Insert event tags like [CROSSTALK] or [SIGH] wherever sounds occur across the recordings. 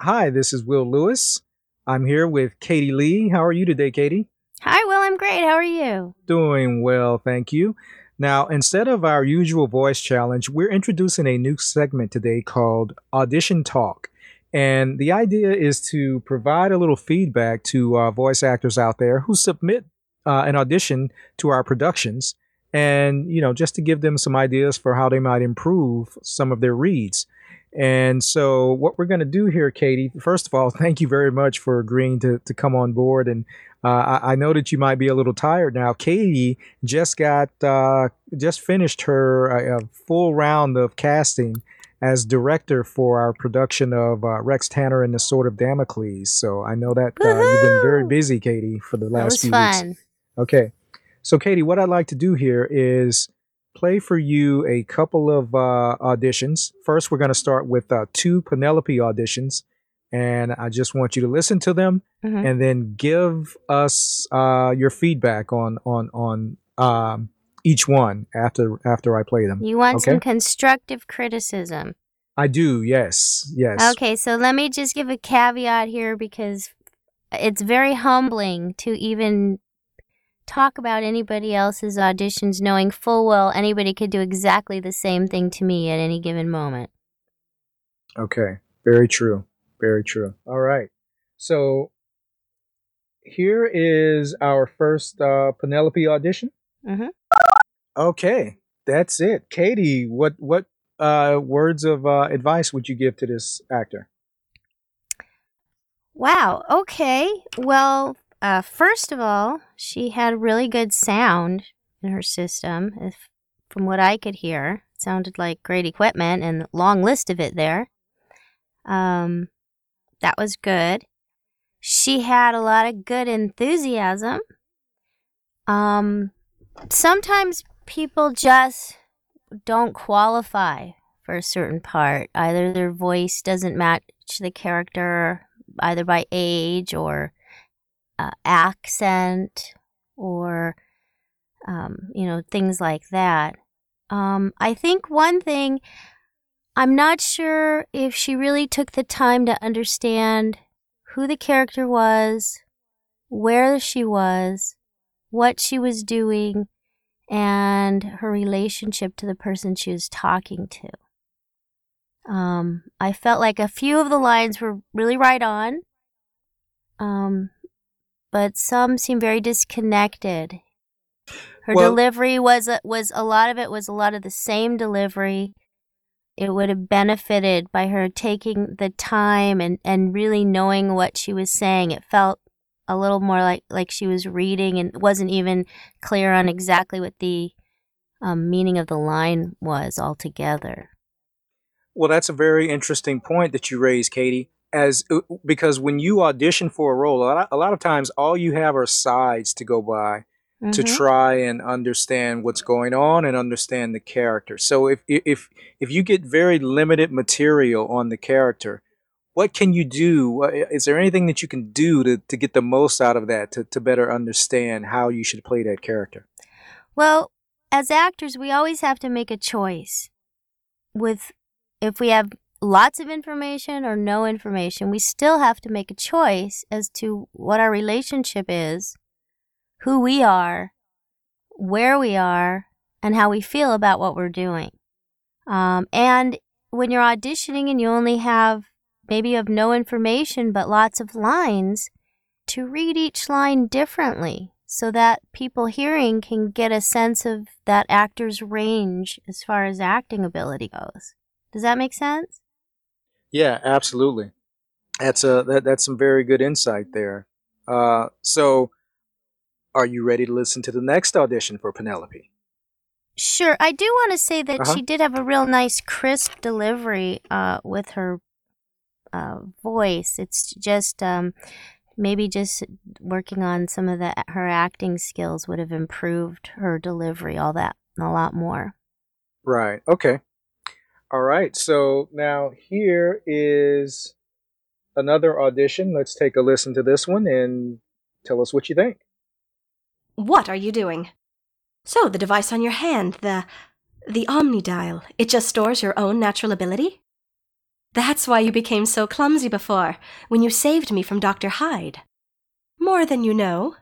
Hi, this is Will Lewis. I'm here with Katie Lee. How are you today, Katie? Hi, Will. I'm great. How are you? Doing well, thank you. Now, instead of our usual voice challenge, we're introducing a new segment today called Audition Talk. And the idea is to provide a little feedback to uh, voice actors out there who submit uh, an audition to our productions and, you know, just to give them some ideas for how they might improve some of their reads. And so, what we're going to do here, Katie, first of all, [LAUGHS] thank you very much for agreeing to, to come on board. And uh, I, I, know that you might be a little tired now. Katie just got, uh, just finished her uh, full round of casting as director for our production of uh, Rex Tanner and the Sword of Damocles. So, I know that uh, you've been very busy, Katie, for the last few fun. weeks. Okay. So, Katie, what I'd like to do here is play for you a couple of uh, auditions. First, we're going to start with uh, two Penelope auditions, and I just want you to listen to them Mhm. and then give us uh, your feedback on on on um, each one after after I play them. You want some constructive criticism. I do. Yes. Yes. Okay, so let me just give a caveat here because it's very humbling to even talk about anybody else's auditions knowing full well anybody could do exactly the same thing to me at any given moment. Okay. Very true. Very true. All right. So here is our first uh, Penelope audition. Mhm. Okay, that's it. Katie, what what uh, words of uh, advice would you give to this actor? Wow. Okay. Well, uh, first of all, she had really good sound in her system. If, from what I could hear, it sounded like great equipment and long list of it there. Um, that was good. She had a lot of good enthusiasm. Um, sometimes people just don't qualify for a certain part. Either their voice doesn't match the character, either by age or uh, accent or um, you know things like that. Um, I think one thing I'm not sure if she really took the time to understand who the character was, where she was, what she was doing, and her relationship to the person she was talking to. Um, I felt like a few of the lines were really right on, um, but some seemed very disconnected. Her Well- delivery was a, was a lot of it was a lot of the same delivery. It would have benefited by her taking the time and, and really knowing what she was saying. It felt a little more like, like she was reading and wasn't even clear on exactly what the um, meaning of the line was altogether. Well, that's a very interesting point that you raise, Katie. As uh, because when you audition for a role, a lot, a lot of times all you have are sides to go by to Mhm. try and understand what's going on and understand the character. So if if if you get very limited material on the character, what can you do? Is there anything that you can do to, to get the most out of that to, to better understand how you should play that character? Well, as actors, we always have to make a choice. With if we have lots of information or no information, we still have to make a choice as to what our relationship is, who we are, where we are, and how we feel about what we're doing. Um, and when you're auditioning and you only have maybe you have no information but lots of lines, to read each line differently so that people hearing can get a sense of that actor's range as far as acting ability goes. Does that make sense? Yeah, absolutely. That's a that, that's some very good insight there. Uh, so, are you ready to listen to the next audition for Penelope? Sure. I do want to say that Uh-huh. she did have a real nice, crisp delivery uh, with her uh, voice. It's just um, maybe just working on some of the her acting skills would have improved her delivery all that a lot more. Right. Okay. All right. So now here is another audition. Let's take a listen to this one and tell us what you think. What are you doing? So, the device on your hand, the. the Omnidial, it just stores your own natural ability? That's why you became so clumsy before, when you saved me from Dr. Hyde. More than you know.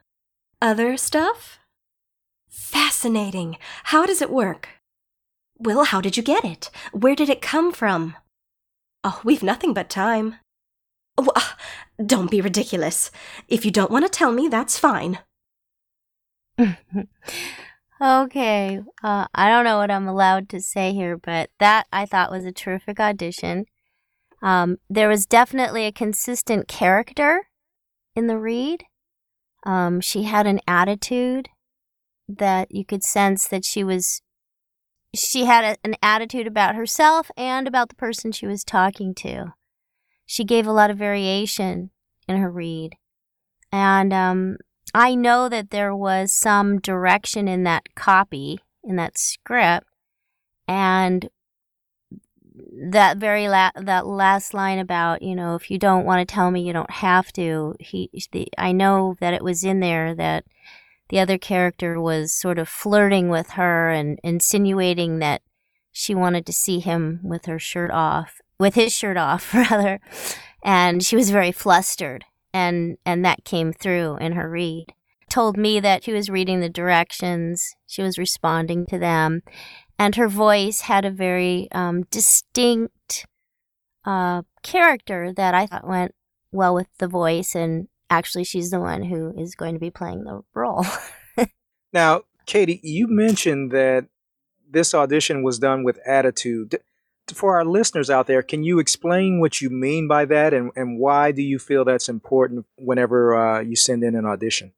Other stuff? Fascinating. How does it work? Well, how did you get it? Where did it come from? Oh, we've nothing but time. Oh, uh, don't be ridiculous. If you don't want to tell me, that's fine. [LAUGHS] okay, uh, I don't know what I'm allowed to say here, but that I thought was a terrific audition. Um, there was definitely a consistent character in the read. Um, she had an attitude that you could sense that she was she had a, an attitude about herself and about the person she was talking to. She gave a lot of variation in her read. And um, I know that there was some direction in that copy, in that script. And that very la- that last line about you know if you don't want to tell me you don't have to he the, i know that it was in there that the other character was sort of flirting with her and insinuating that she wanted to see him with her shirt off, with his shirt off [LAUGHS] rather, and she was very flustered and and that came through in her read. Told me that she was reading the directions, she was responding to them, and her voice had a very um, distinct uh, character that I thought went well with the voice and actually she's the one who is going to be playing the role. [LAUGHS] now, Katie, you mentioned that this audition was done with attitude. For our listeners out there, can you explain what you mean by that and, and why do you feel that's important whenever uh, you send in an audition?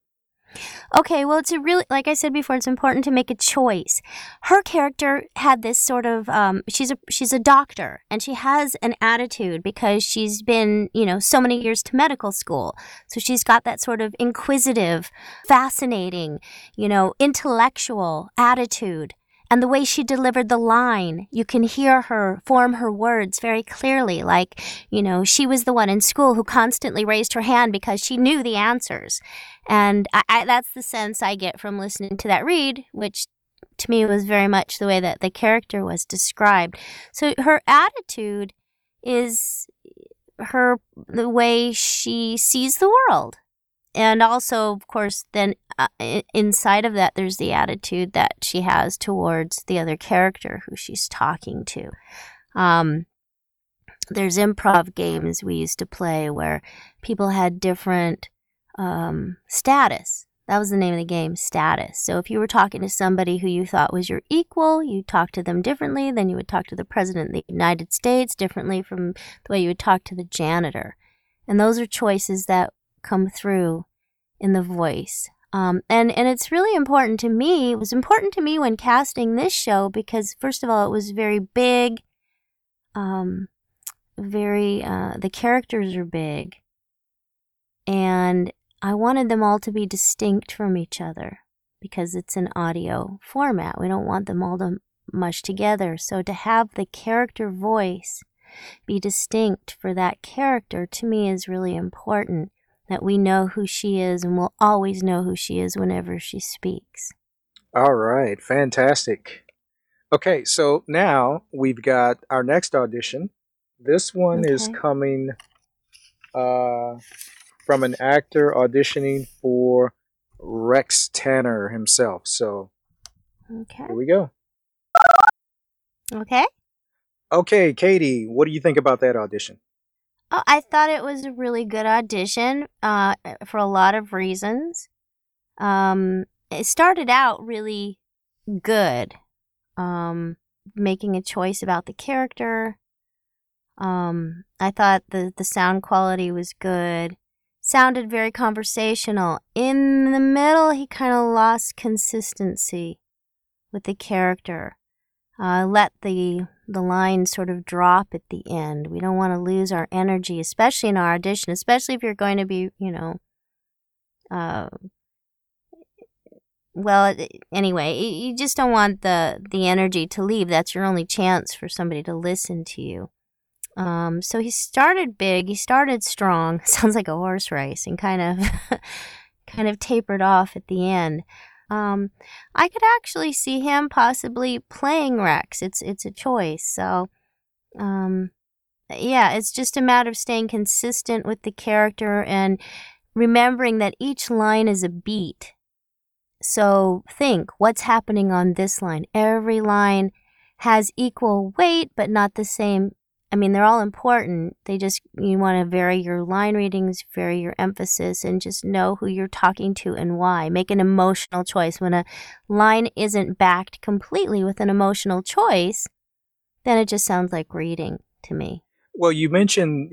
Okay, well, it's a really, like I said before, it's important to make a choice. Her character had this sort of, um, she's a she's a doctor, and she has an attitude because she's been, you know, so many years to medical school. So she's got that sort of inquisitive, fascinating, you know, intellectual attitude and the way she delivered the line, you can hear her form her words very clearly. Like, you know, she was the one in school who constantly raised her hand because she knew the answers. And I, I, that's the sense I get from listening to that read, which to me was very much the way that the character was described. So her attitude is her the way she sees the world and also of course then uh, inside of that there's the attitude that she has towards the other character who she's talking to. Um, there's improv games we used to play where people had different um, status. That was the name of the game status. So if you were talking to somebody who you thought was your equal you talk to them differently than you would talk to the president of the united states differently from the way you would talk to the janitor. And those are choices that come through in the voice. Um, and and it's really important to me. It was important to me when casting this show because first of all, it was very big. Um, very uh, the characters are big, and I wanted them all to be distinct from each other because it's an audio format. We don't want them all to mush together. So to have the character voice be distinct for that character to me is really important that we know who she is and we'll always know who she is whenever she speaks. All right, fantastic. Okay, so now we've got our next audition. This one okay. is coming uh, from an actor auditioning for Rex Tanner himself. So okay. here we go. Okay. Okay, Katie, what do you think about that audition? Oh, I thought it was a really good audition uh, for a lot of reasons. Um, it started out really good, um, making a choice about the character. Um, I thought the, the sound quality was good. Sounded very conversational. In the middle, he kind of lost consistency with the character. Uh, let the the lines sort of drop at the end. We don't want to lose our energy, especially in our audition, especially if you're going to be, you know, uh, well, anyway, you just don't want the the energy to leave. That's your only chance for somebody to listen to you. Um, so he started big. He started strong. [LAUGHS] Sounds like a horse race, and kind of [LAUGHS] kind of tapered off at the end. Um, I could actually see him possibly playing Rex. It's it's a choice. So, um, yeah, it's just a matter of staying consistent with the character and remembering that each line is a beat. So think what's happening on this line. Every line has equal weight, but not the same. I mean, they're all important. They just, you want to vary your line readings, vary your emphasis, and just know who you're talking to and why. Make an emotional choice. When a line isn't backed completely with an emotional choice, then it just sounds like reading to me. Well, you mentioned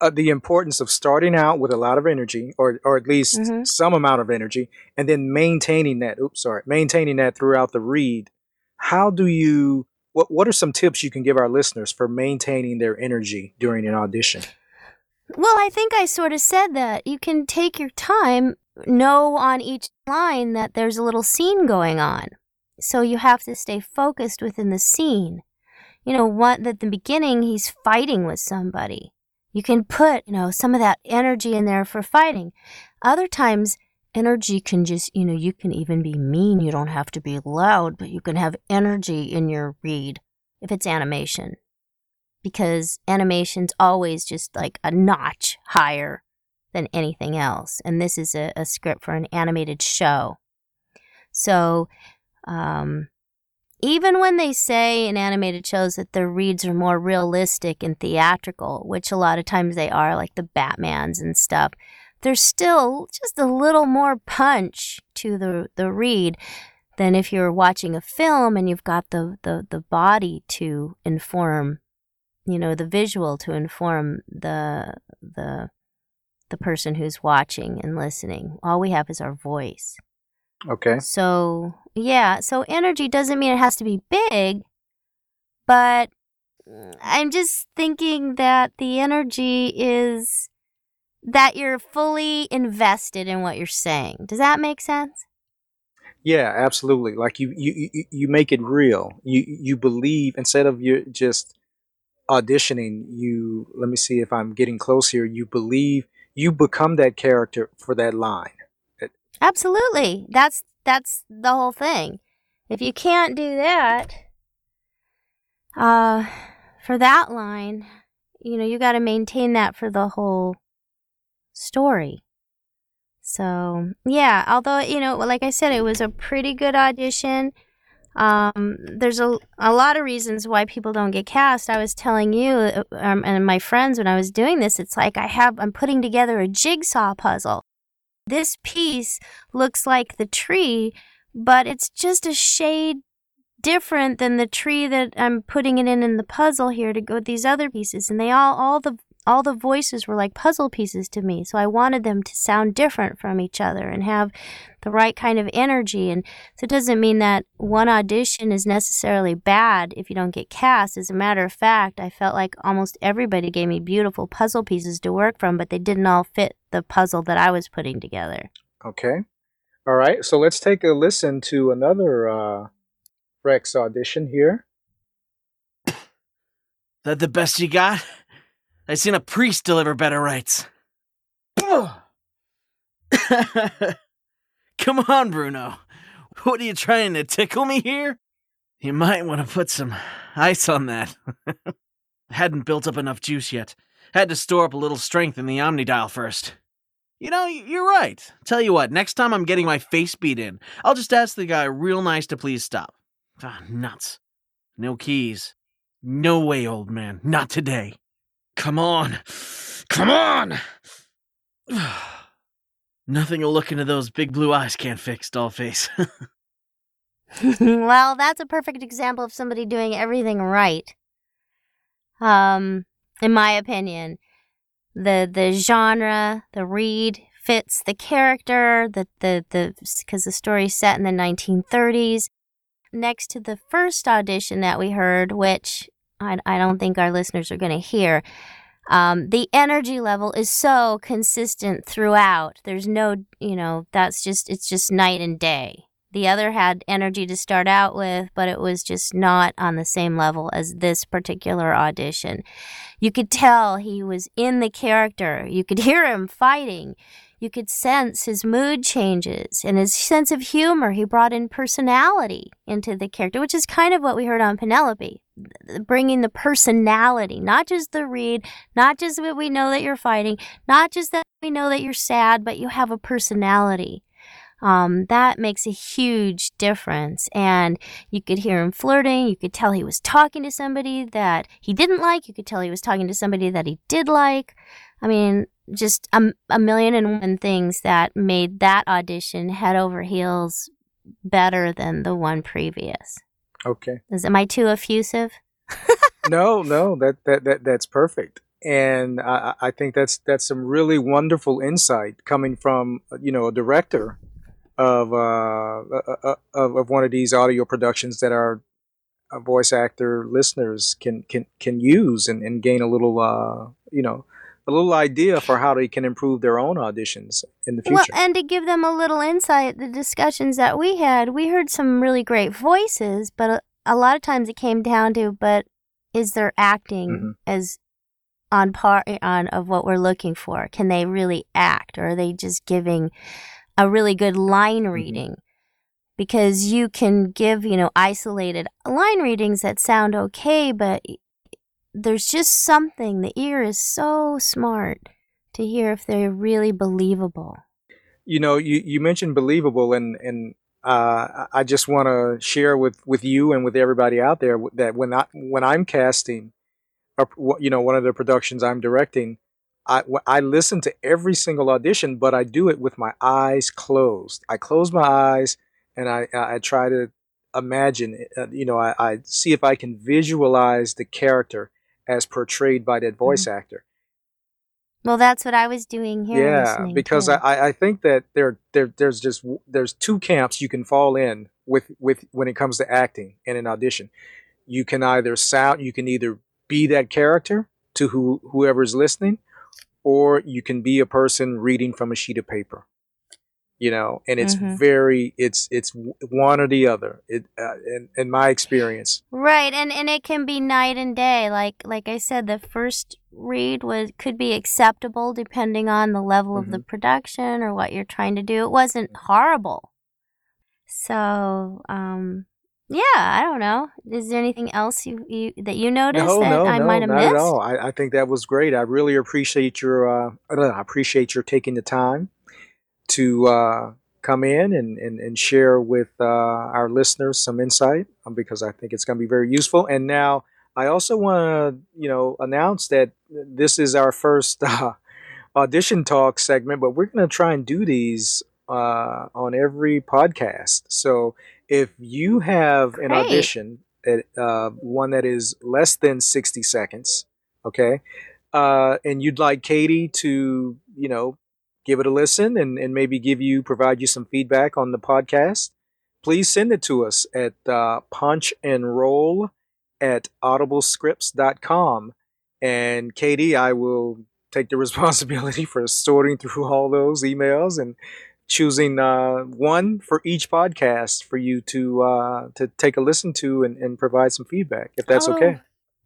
uh, the importance of starting out with a lot of energy, or or at least Mhm. some amount of energy, and then maintaining that. Oops, sorry, maintaining that throughout the read. How do you? What What are some tips you can give our listeners for maintaining their energy during an audition? Well, I think I sort of said that. You can take your time, know on each line that there's a little scene going on. So you have to stay focused within the scene. You know, what at the beginning he's fighting with somebody. You can put, you know, some of that energy in there for fighting. Other times energy can just, you know, you can even be mean. You don't have to be loud, but you can have energy in your read if it's animation because animation's always just like a notch higher than anything else. And this is a, a script for an animated show. So, um, even when they say in animated shows that their reads are more realistic and theatrical, which a lot of times they are, like the Batmans and stuff, there's still just a little more punch to the, the read than if you're watching a film and you've got the, the, the body to inform you know the visual to inform the the the person who's watching and listening all we have is our voice Okay. so yeah so energy doesn't mean it has to be big but i'm just thinking that the energy is that you're fully invested in what you're saying does that make sense Yeah, absolutely. Like you, you, you, you make it real. You, you believe instead of you just auditioning. You let me see if I'm getting close here. You believe you become that character for that line. Absolutely. That's that's the whole thing. If you can't do that, uh, for that line, you know, you got to maintain that for the whole story. So, yeah, although, you know, like I said, it was a pretty good audition. Um, there's a, a lot of reasons why people don't get cast. I was telling you uh, um, and my friends when I was doing this, it's like I have, I'm putting together a jigsaw puzzle. This piece looks like the tree, but it's just a shade different than the tree that I'm putting it in in the puzzle here to go with these other pieces. And they all, all the, all the voices were like puzzle pieces to me. So I wanted them to sound different from each other and have the right kind of energy. And so it doesn't mean that one audition is necessarily bad if you don't get cast. As a matter of fact, I felt like almost everybody gave me beautiful puzzle pieces to work from, but they didn't all fit the puzzle that I was putting together. Okay. All right. So let's take a listen to another uh, Rex audition here. That the best you got? I seen a priest deliver better rites. [LAUGHS] Come on, Bruno. What are you trying to tickle me here? You might want to put some ice on that. [LAUGHS] Hadn't built up enough juice yet. Had to store up a little strength in the Omnidial first. You know, you're right. Tell you what, next time I'm getting my face beat in, I'll just ask the guy real nice to please stop. Ah, nuts. No keys. No way, old man. Not today. Come on. Come on! [SIGHS] Nothing a look into those big blue eyes can't fix, dollface. [LAUGHS] well, that's a perfect example of somebody doing everything right. Um, in my opinion, the the genre, the read fits the character, the the the because the story's set in the 1930s. Next to the first audition that we heard, which I, I don't think our listeners are going to hear, um, the energy level is so consistent throughout. There's no, you know, that's just, it's just night and day. The other had energy to start out with, but it was just not on the same level as this particular audition. You could tell he was in the character. You could hear him fighting. You could sense his mood changes and his sense of humor. He brought in personality into the character, which is kind of what we heard on Penelope. Bringing the personality, not just the read, not just that we know that you're fighting, not just that we know that you're sad, but you have a personality. Um, that makes a huge difference. And you could hear him flirting. You could tell he was talking to somebody that he didn't like. You could tell he was talking to somebody that he did like. I mean, just a, a million and one things that made that audition head over heels better than the one previous. Okay. Is am I too effusive? [LAUGHS] no, no, that, that that that's perfect. And I, I think that's that's some really wonderful insight coming from you know a director of uh, uh, uh of, of one of these audio productions that our uh, voice actor listeners can can can use and, and gain a little uh you know a little idea for how they can improve their own auditions in the future. Well, and to give them a little insight, the discussions that we had, we heard some really great voices, but a, a lot of times it came down to, but is their acting Mhm. as on par eh, on of what we're looking for? Can they really act, or are they just giving a really good line mm-hmm. reading? Because you can give, you know, isolated line readings that sound okay, but eh, there's just something. The ear is so smart to hear if they're really believable. you know, you, you mentioned believable, and and uh, I just want to share with, with you and with everybody out there that when I when I'm casting, a, you know, one of the productions I'm directing, I I listen to every single audition, but I do it with my eyes closed. I close my eyes and I I try to imagine, uh, you know, I, I see if I can visualize the character as portrayed by that voice mm-hmm. actor. Well, that's what I was doing here. Yeah, because. I, I think that there there there's just there's two camps you can fall in with with when it comes to acting in an audition. You can either sound you can either be that character to who whoever's listening, or you can be a person reading from a sheet of paper. You know, and it's Mhm. very it's it's one or the other. It uh, in in my experience. right, and and it can be night and day. Like like I said, the first read was could be acceptable depending on the level of Mm-hmm. the production or what you're trying to do. It wasn't horrible. So, um, yeah, I don't know. Is there anything else you, you that you noticed no, that no, I no, might have not missed? at all. I, I think that was great. I really appreciate your uh, I appreciate your taking the time to uh, come in and, and, and share with uh, our listeners some insight um, because I think it's going to be very useful. And now I also want to you know announce that this is our first [LAUGHS] uh, audition talk segment, but we're going to try and do these uh, on every podcast. So if you have an Great. audition, that, uh, one that is less than 60 seconds, okay, uh, and you'd like Katie to, you know, give it a listen and, and maybe give you, provide you some feedback on the podcast, please send it to us at uh, punch and roll at audiblescripts.com. And Katie, I will take the [LAUGHS] responsibility for sorting through all those emails and choosing uh, one for each podcast for you to uh, to take a listen to and, and provide some feedback if that's Oh, okay.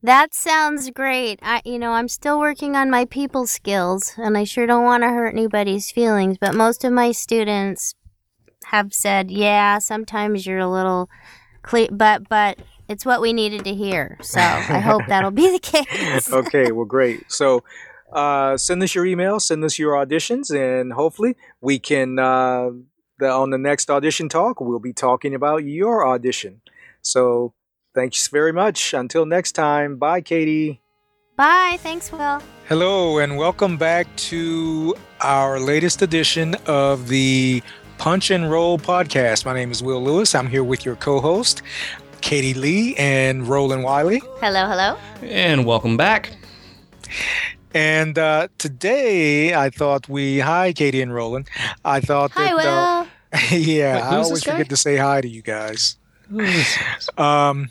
That sounds great. I, you know, I'm still working on my people skills, and I sure don't want to hurt anybody's feelings. But most of my students have said, "Yeah, sometimes you're a little, cle- but but it's what we needed to hear." So I hope [LAUGHS] that'll be the case. [LAUGHS] okay, well, great. So uh, send us your email, send us your auditions, and hopefully we can. Uh, the, on the next audition talk, we'll be talking about your audition. So thanks very much. Until next time, bye, Katie. Bye. Thanks, Will. Hello, and welcome back to our latest edition of the Punch and Roll podcast. My name is Will Lewis. I'm here with your co host, Katie Lee and Roland Wiley. Hello, hello. And welcome back. And uh, today I thought we, hi, Katie and Roland. I thought Hi, that, Will. uh, [LAUGHS] yeah, Wait, I always forget to say hi to you guys. Who is this? Um,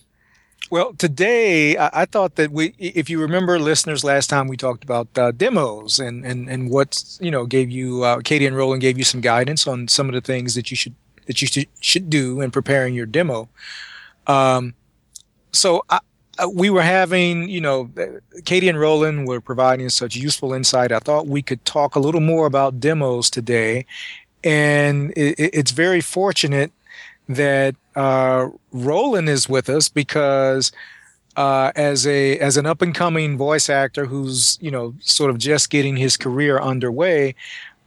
well, today I, I thought that we, if you remember, listeners, last time we talked about uh, demos and and and what you know gave you, uh, Katie and Roland gave you some guidance on some of the things that you should that you should should do in preparing your demo. Um, so I, I- we were having, you know, uh, Katie and Roland were providing such useful insight. I thought we could talk a little more about demos today, and it- it's very fortunate that uh, Roland is with us because uh, as a as an up and coming voice actor who's you know sort of just getting his career underway,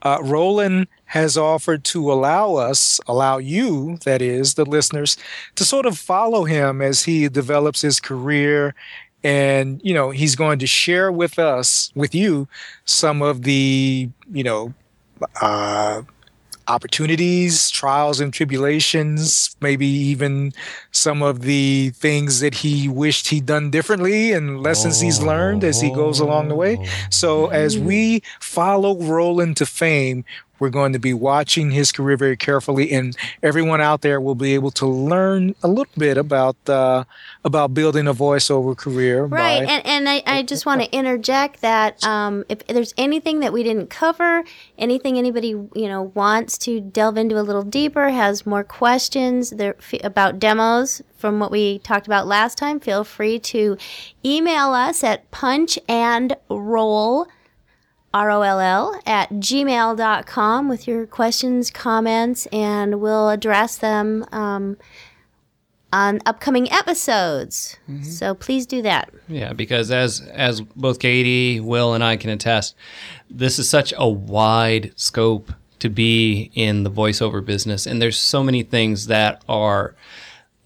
uh, Roland has offered to allow us, allow you, that is, the listeners, to sort of follow him as he develops his career. And, you know, he's going to share with us, with you, some of the, you know, uh, opportunities, trials and tribulations, maybe even some of the things that he wished he'd done differently and lessons he's learned as he goes along the way. So as we oh. follow Roland to fame, we're going to be watching his career very carefully, and everyone out there will be able to learn a little bit about uh, about building a voiceover career. Right, by- and, and I, I just want to interject that um, if there's anything that we didn't cover, anything anybody you know wants to delve into a little deeper, has more questions there f- about demos from what we talked about last time, feel free to email us at punch and roll. R-O-L-L at gmail.com with your questions, comments, and we'll address them um, on upcoming episodes. So please do that. Yeah, because as as both Katie, Will, and I can attest, this is such a wide scope to be in the voiceover business, and there's so many things that are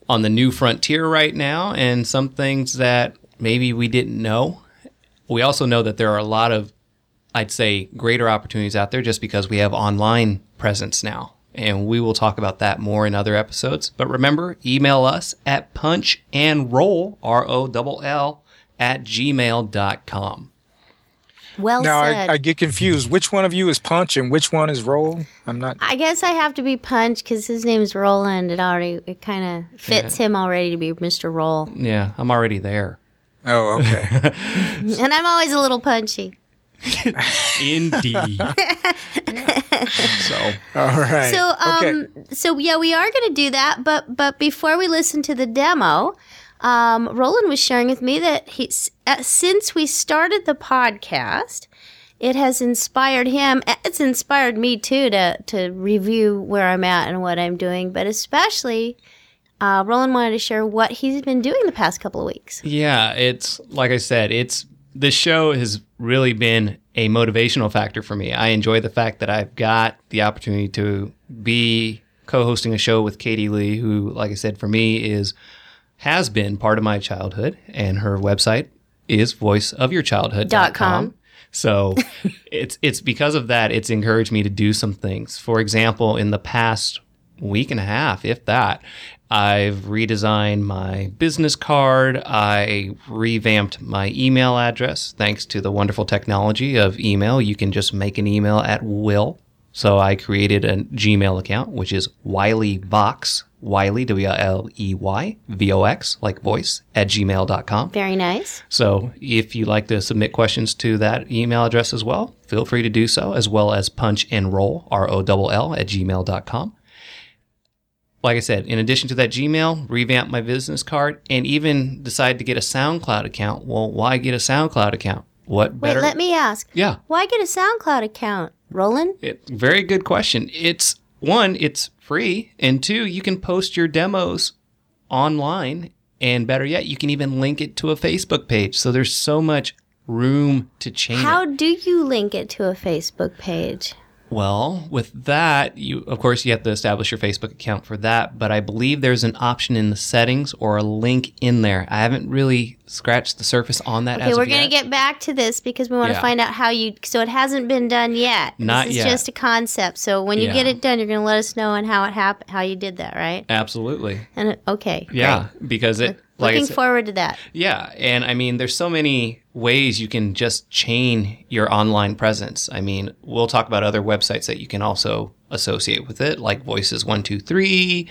on the new frontier right now, and some things that maybe we didn't know. We also know that there are a lot of, I'd say, greater opportunities out there just because we have online presence now. And we will talk about that more in other episodes. But remember, email us at punch and roll, R O L L, at gmail.com. Well now said. I, I get confused. Which one of you is Punch and which one is Roll? I'm not. I guess I have to be Punch because his name's Roland. It already it kind of fits him already to be Mr. Roll, Yeah, I'm already there. Oh, okay. [LAUGHS] and I'm always a little punchy. Indeed. so, All right. So um, okay. so yeah, we are going to do that. But but before we listen to the demo, um, Roland was sharing with me that he uh, since we started the podcast. It has inspired him. It's inspired me too to to review where I'm at and what I'm doing. But especially, uh, Roland wanted to share what he's been doing the past couple of weeks. yeah, it's like I said, it's this show has really been a motivational factor for me. I enjoy the fact that I've got the opportunity to be co-hosting a show with Katie Lee, who, like I said, for me is has been part of my childhood, and her website is voiceofyourchildhood.com. So [LAUGHS] it's it's because of that it's encouraged me to do some things. For example, in the past week and a half, if that, I've redesigned my business card. I revamped my email address thanks to the wonderful technology of email. You can just make an email at will. So I created a Gmail account, which is Wiley Vox, Wiley, W I L E Y, V O X, like voice, at gmail.com. Very nice. So if you'd like to submit questions to that email address as well, feel free to do so, as well as punch and roll, R O L L, at gmail.com. Like I said, in addition to that Gmail, revamp my business card and even decide to get a SoundCloud account. Well, why get a SoundCloud account? What better? Wait, let me ask. yeah, Why get a SoundCloud account, Roland? it, very good question. It's one, it's free, and two, you can post your demos online, and better yet, you can even link it to a Facebook page. So there's so much room to change. How do you link it to a Facebook page? Well, with that, you of course you have to establish your Facebook account for that, but I believe there's an option in the settings or a link in there. I haven't really scratched the surface on that Okay, we're going to get back to this because we want to Yeah. find out how you. So it hasn't been done yet. Not this is yet. just a concept. So when you Yeah. get it done, you're going to let us know and how it happened, how you did that, right? Absolutely. And okay, Yeah, because it like Looking forward to that. Yeah, and I mean, there's so many ways you can just chain your online presence. I mean, we'll talk about other websites that you can also associate with it, like Voices One Two Three,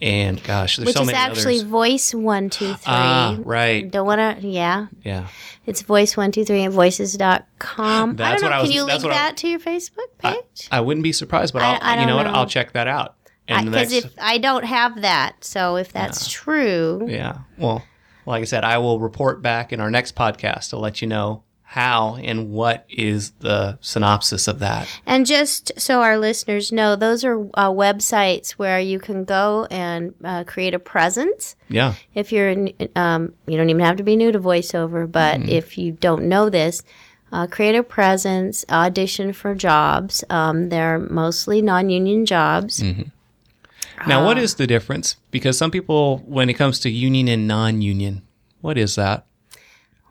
and gosh, there's Which so is many actually others. voice one two three. Ah, right. Don't want to. Yeah, Yeah, it's voice one two three and voices.com. I That's don't know. what I Can you link what I- that to your Facebook page? I wouldn't be surprised, but I- I'll, I you don't know what? I'll check that out. Because if I don't have that, so if that's true, yeah, well, like I said, I will report back in our next podcast to let you know how and what is the synopsis of that? And just so our listeners know, those are uh, websites where you can go and uh, create a presence. Yeah. If you're, in, um, you don't even have to be new to voiceover, but if you don't know this, uh, create a presence, audition for jobs. Um, they're mostly non-union jobs. Now, what is the difference? Because some people, when it comes to union and non-union, what is that?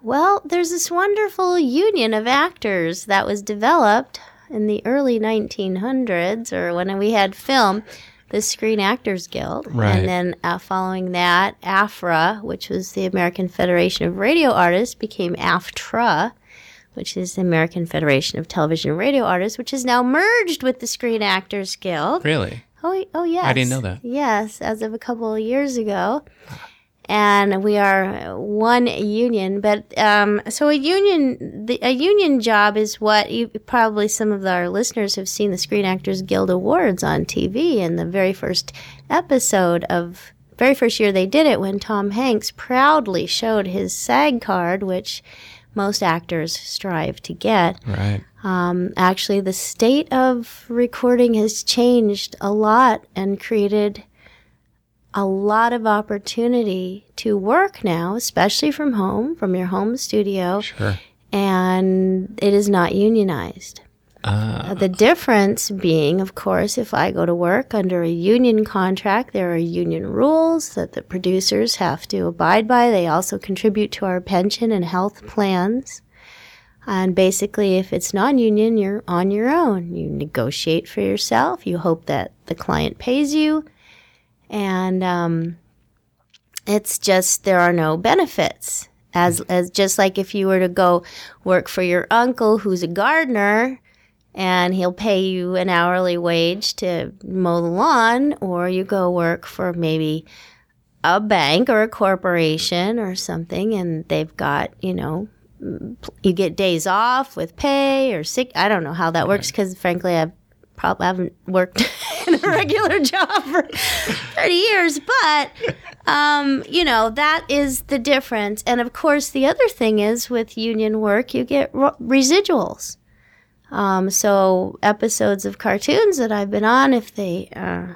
Well, there's this wonderful union of actors that was developed in the early 1900s, or when we had film, the Screen Actors Guild. Right. And then uh, following that, AFRA, which was the American Federation of Radio Artists, became AFTRA, which is the American Federation of Television and Radio Artists, which is now merged with the Screen Actors Guild. Really? Oh, oh yes. I didn't know that. Yes, as of a couple of years ago. And we are one union, but um, so a union, the, a union job is what you probably some of our listeners have seen the Screen Actors Guild Awards on TV. And the very first episode of very first year they did it, when Tom Hanks proudly showed his SAG card, which most actors strive to get. Right. Um, actually, the state of recording has changed a lot and created a lot of opportunity to work now, especially from home, from your home studio, Sure. and it is not unionized. Uh, The difference being, of course, if I go to work under a union contract, there are union rules that the producers have to abide by. They also contribute to our pension and health plans. And basically, if it's non union, you're on your own. You negotiate for yourself. You hope that the client pays you. And um, it's just, there are no benefits. As, as just like if you were to go work for your uncle who's a gardener and he'll pay you an hourly wage to mow the lawn, or you go work for maybe a bank or a corporation or something, and they've got, you know, you get days off with pay or sick. I don't know how that works because, frankly, I've probably haven't worked [LAUGHS] in a [LAUGHS] regular job for 30 years. But, um, you know, that is the difference. And of course, the other thing is with union work, you get ro- residuals. Um, so episodes of cartoons that I've been on, if they uh,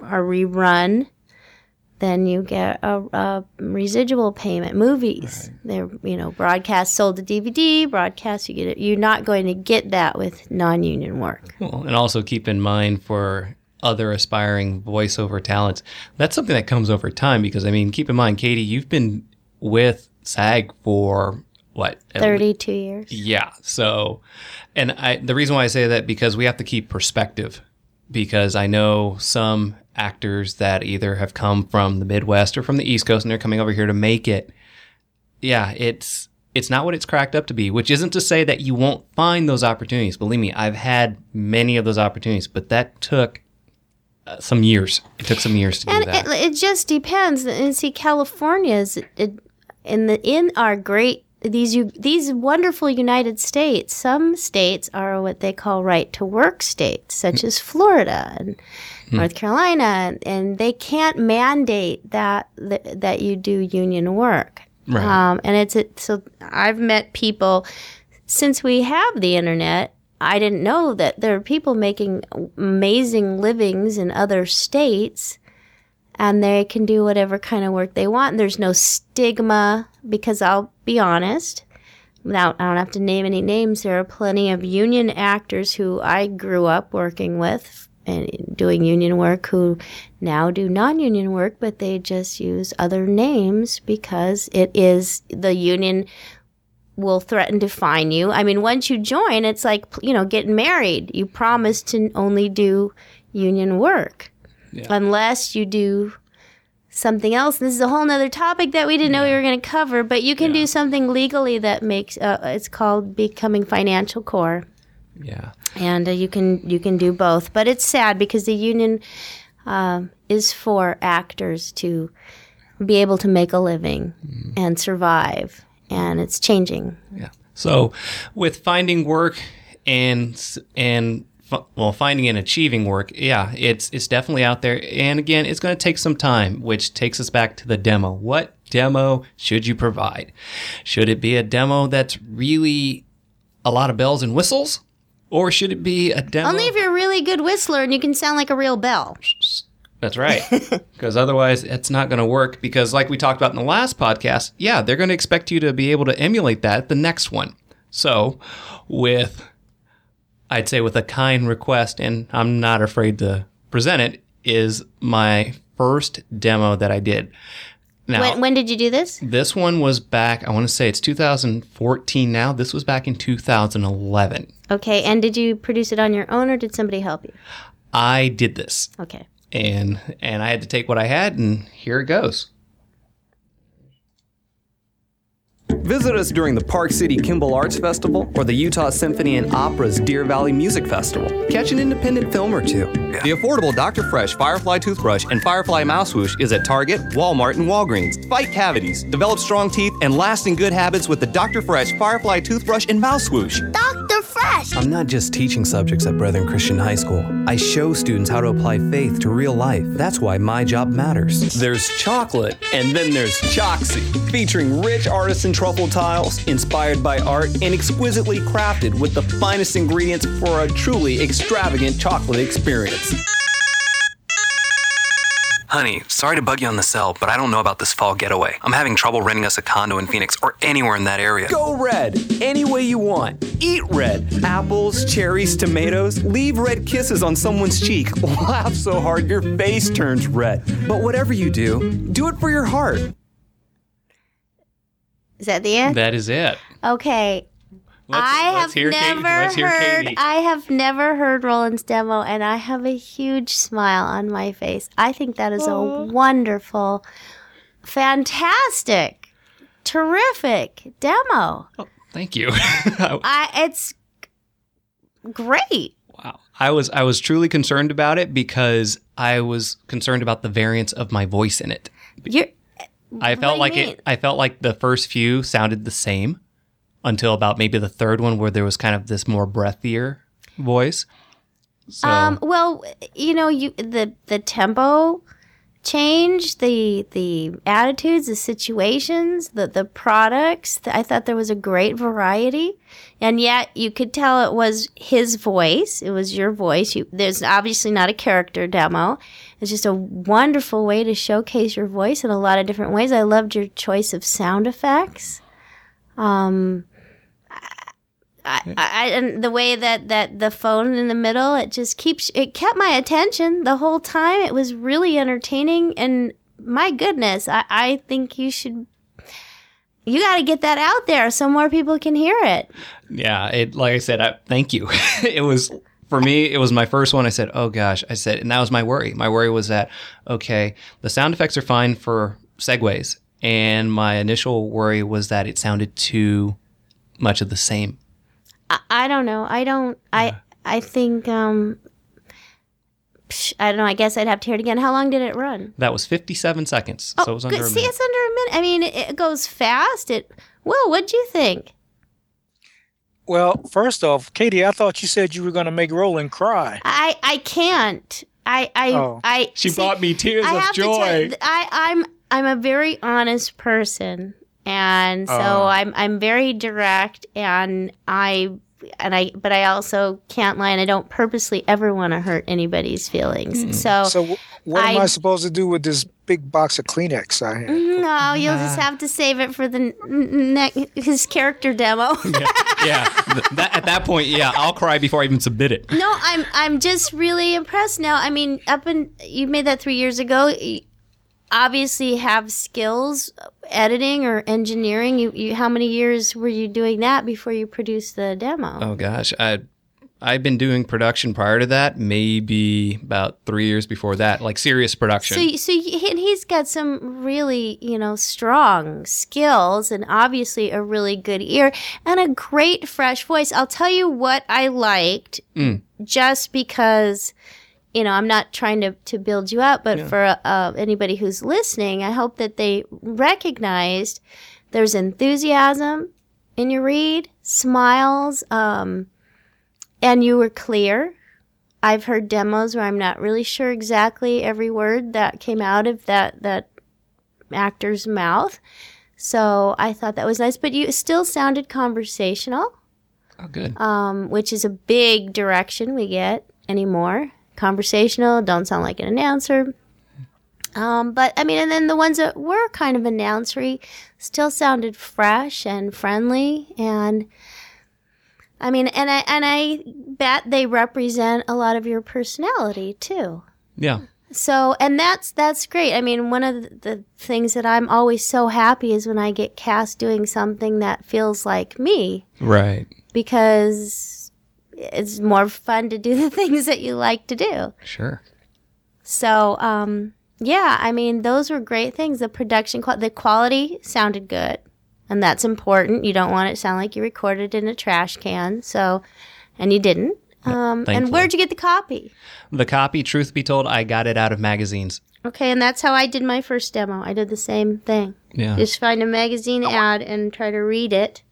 are rerun, then you get a, a residual payment. Movies, they're you know broadcast sold to DVD, broadcast you get it. You're not going to get that with non-union work. Well, and also keep in mind for other aspiring voiceover talents, that's something that comes over time because I mean, keep in mind, Katie, you've been with SAG for what? at le- Thirty-two years. Yeah. So, and I the reason why I say that because we have to keep perspective because I know some actors that either have come from the Midwest or from the East Coast and they're coming over here to make it. Yeah, it's it's not what it's cracked up to be, which isn't to say that you won't find those opportunities. Believe me, I've had many of those opportunities, but that took uh, some years. It took some years to do And that. it, it just depends. And see, California is it, in the in our great these you these wonderful United States. Some states are what they call right to work states, such as Florida and North Carolina, and, and they can't mandate that, that that you do union work. Right. Um, and it's it, so I've met people since we have the internet. I didn't know that there are people making amazing livings in other states and they can do whatever kind of work they want. There's no stigma because I'll be honest, without I don't have to name any names, there are plenty of union actors who I grew up working with and doing union work who now do non-union work but they just use other names because it is the union will threaten to fine you. I mean, once you join, it's like, you know, getting married. You promise to only do union work Yeah. unless you do something else. This is a whole nother topic that we didn't know we were going to cover, but you can do something legally that makes uh, it's called becoming financial core. yeah. And uh, you can you can do both, but it's sad because the union um, is for actors to be able to make a living and survive, and it's changing. Yeah. So, with finding work and and well, finding and achieving work, yeah, it's it's definitely out there. And again, it's going to take some time, which takes us back to the demo. What demo should you provide? Should it be a demo that's really a lot of bells and whistles, or should it be a demo? Only if you're a really good whistler and you can sound like a real bell. That's right. [LAUGHS] Because otherwise, it's not going to work. Because, like we talked about in the last podcast, yeah, they're going to expect you to be able to emulate that at the next one. So, with, I'd say, with a kind request, and I'm not afraid to present it, is my first demo that I did. Now, When, when did you do this? this one was back, I want to say it's 2014 now. This was back in 2011. Okay, and did you produce it on your own or did somebody help you? I did this. Okay. and and I had to take what I had, and here it goes. Visit us during the Park City Kimball Arts Festival or the Utah Symphony and Opera's Deer Valley Music Festival. Catch an independent film or two. The affordable Dr. Fresh Firefly Toothbrush and Firefly Mousewoosh is at Target, Walmart, and Walgreens. Fight cavities, develop strong teeth, and lasting good habits with the Dr. Fresh Firefly Toothbrush and Mousewoosh. Dr. Fresh! I'm not just teaching subjects at Brethren Christian High School. I show students how to apply faith to real life. That's why my job matters. There's chocolate, and then there's Choxie, featuring rich artisan truffle tiles inspired by art and exquisitely crafted with the finest ingredients for a truly extravagant chocolate experience. Honey, sorry to bug you on the cell, but I don't know about this fall getaway. I'm having trouble renting us a condo in Phoenix or anywhere in that area. Go red, any way you want. Eat red. Apples, cherries, tomatoes. Leave red kisses on someone's cheek. [LAUGHS] Laugh so hard your face turns red. But whatever you do, do it for your heart. Is that the end? That is it. Okay. Let's, I have never Katie. Let's heard. Katie. I have never heard Roland's demo, and I have a huge smile on my face. I think that is a wonderful, fantastic, terrific demo. Oh, thank you. [LAUGHS] I it's great. wow. I was I was truly concerned about it because I was concerned about the variance of my voice in it. You're I felt like mean? it I felt like the first few sounded the same until about maybe the third one where there was kind of this more breathier voice. So Um, well, you know, you the the tempo change, the the attitudes, the situations, the the products. I thought there was a great variety, and yet you could tell it was his voice. It was your voice. You, there's obviously not a character demo. It's just a wonderful way to showcase your voice in a lot of different ways. I loved your choice of sound effects. Um, I, I, and the way that, that the phone in the middle, it just keeps, it kept my attention the whole time. It was really entertaining. And my goodness, I, I think you should, you got to get that out there so more people can hear it. yeah, it like I said, I, thank you. [LAUGHS] it was for me, it was my first one. I said, "Oh gosh," I said, and that was my worry. My worry was that okay, the sound effects are fine for segues, and my initial worry was that it sounded too much of the same. I, I don't know. I don't, I, I think, um, psh, I don't know. I guess I'd have to hear it again. How long did it run? That was 57 seconds, so it was Oh, good. under a See, minute. it's under a minute. I mean, it, it goes fast. It, Will, what'd you think? Well, first off, Katie, I thought you said you were going to make Roland cry. I, I can't. I, I, Oh. I. She see, brought me tears I of have to tell joy. you, I, I'm I'm a very honest person, and so Oh. I'm I'm very direct, and I and I but I also can't lie, and I don't purposely ever want to hurt anybody's feelings. Mm. So, So, wh- what am I- I supposed to do with this big box of Kleenex I have? no, you'll just uh-huh. have to save it for the n- n- ne- his character demo. [LAUGHS] yeah, th- that, at that point, yeah, I'll cry before I even submit it. no, I'm I'm just really impressed now. I mean, up in you made that three years ago. Obviously have skills editing or engineering. You, you how many years were you doing that before you produced the demo? Oh gosh, I I've been doing production prior to that, maybe about three years before that, like serious production. So, so he, he's got some really, you know, strong skills and obviously a really good ear and a great fresh voice. I'll tell you what I liked Mm. just because, you know, I'm not trying to, to build you up, but for uh, anybody who's listening, I hope that they recognized there's enthusiasm in your read, smiles, um, and you were clear I've heard demos where I'm not really sure exactly every word that came out of that that actor's mouth. So I thought that was nice, but you still sounded conversational, Oh, good. um, which is a big direction we get anymore. Conversational, don't sound like an announcer. Um, but I mean, and then the ones that were kind of announcery still sounded fresh and friendly, and I mean, and I and I bet they represent a lot of your personality too. Yeah. So, and that's that's great. I mean, one of the, the things that I'm always so happy is when I get cast doing something that feels like me Right. because it's more fun to do the [LAUGHS] things that you like to do. Sure. So, um, yeah, I mean, those were great things. The production, qual- the quality sounded good, and that's important. You don't want it to sound like you recorded in a trash can. So, and you didn't. Um, and where'd you get the copy? The copy, truth be told, I got it out of magazines. Okay, and that's how I did my first demo. I did the same thing. Yeah. Just find a magazine ad and try to read it.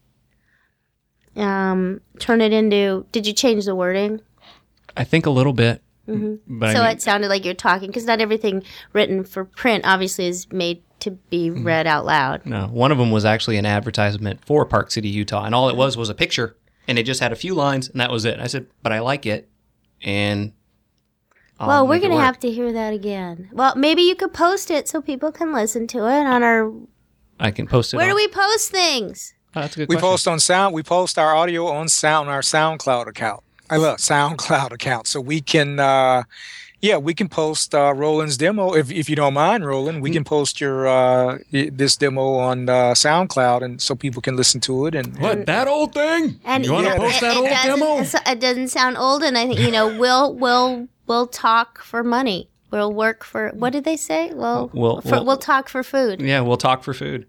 Um, turn it into. Did you change the wording? I think a little bit. Mhm. But so I mean, it sounded like you're talking because not everything written for print obviously is made to be Mm-hmm. read out loud. no, one of them was actually an advertisement for Park City, Utah, and all it was was a picture, and it just had a few lines, and that was it. I said, but I like it, and I'll well, we're gonna have to hear that again. Well, maybe you could post it so people can listen to it on our. I can post it. Where on- do we post things? Oh, that's a good We question. post on sound. We post our audio on sound our SoundCloud account. I love SoundCloud account, so we can. uh yeah, we can post uh, Roland's demo if, if you don't mind, Roland. We can post your uh, this demo on uh, SoundCloud, and so people can listen to it. And, What that old thing? And you want to Yeah. post it, that it old demo? It doesn't sound old, and I think you know we'll we'll we'll talk for money. We'll work for what did they say? Well, We'll- for, we'll- we'll talk for food. Yeah, we'll talk for food.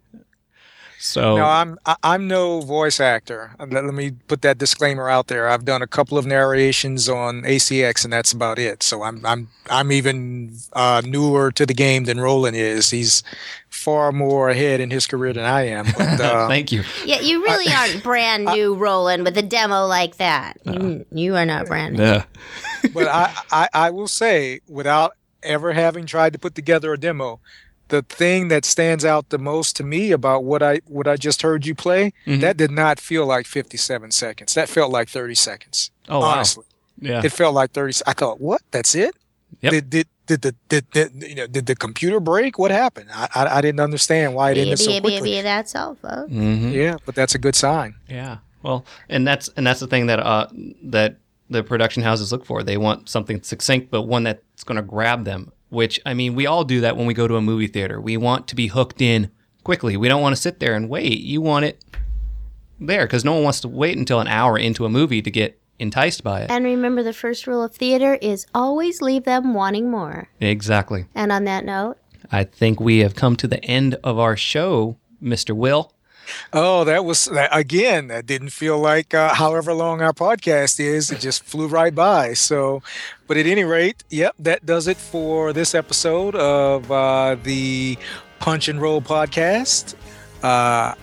So No, I'm I- I'm no voice actor. Uh, Let, let me put that disclaimer out there. I've done a couple of narrations on ACX, and that's about it. So I'm I'm I'm even uh, newer to the game than Roland is. He's far more ahead in his career than I am. But, [LAUGHS] uh, thank you. Yeah, you really aren't brand new, Roland, with a demo like that. You, you are not brand new. Yeah. but I, I I will say, without ever having tried to put together a demo, the thing that stands out the most to me about what I what I just heard you play, Mhm. that did not feel like 57 seconds. That felt like 30 seconds. Oh wow. honestly. Yeah. It felt like 30. I thought, what? That's it? Yep. Did, did, did, the did, did, you know, did the computer break? What happened? I, I, I didn't understand why it ended so Maybe, quickly. maybe that's all, folks. hmm Yeah, but that's a good sign. Yeah. Well, and that's and that's the thing that uh that the production houses look for. They want something succinct, but one that's going to grab them. Which I mean, we all do that when we go to a movie theater. We want to be hooked in quickly. We don't want to sit there and wait. You want it there because no one wants to wait until an hour into a movie to get enticed by it. And remember, the first rule of theater is always leave them wanting more. exactly. And on that note, I think we have come to the end of our show, Mr. Will. Oh, that was again. That didn't feel like uh, however long our podcast is. It just flew right by. So, but at any rate, yep, that does it for this episode of uh, the Punch and Roll podcast. Uh,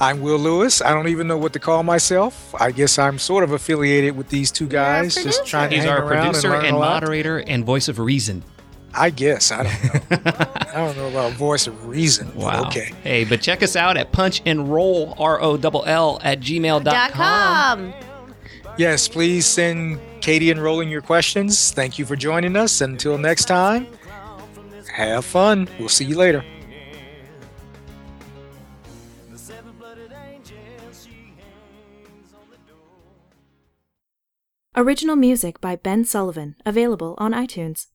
I'm Will Lewis. I don't even know what to call myself. I guess I'm sort of affiliated with these two guys, just trying to He's hang our around producer and, and moderator and voice of reason. I guess I don't know. [LAUGHS] I don't know about voice of reason. Wow. Okay. Hey, but check us out at punch and roll, R O L L, at gmail.com. dot com. Yes, please send Katie and Roland your questions. Thank you for joining us. Until next time, have fun. We'll see you later. Original music by Ben Sullivan, available on iTunes.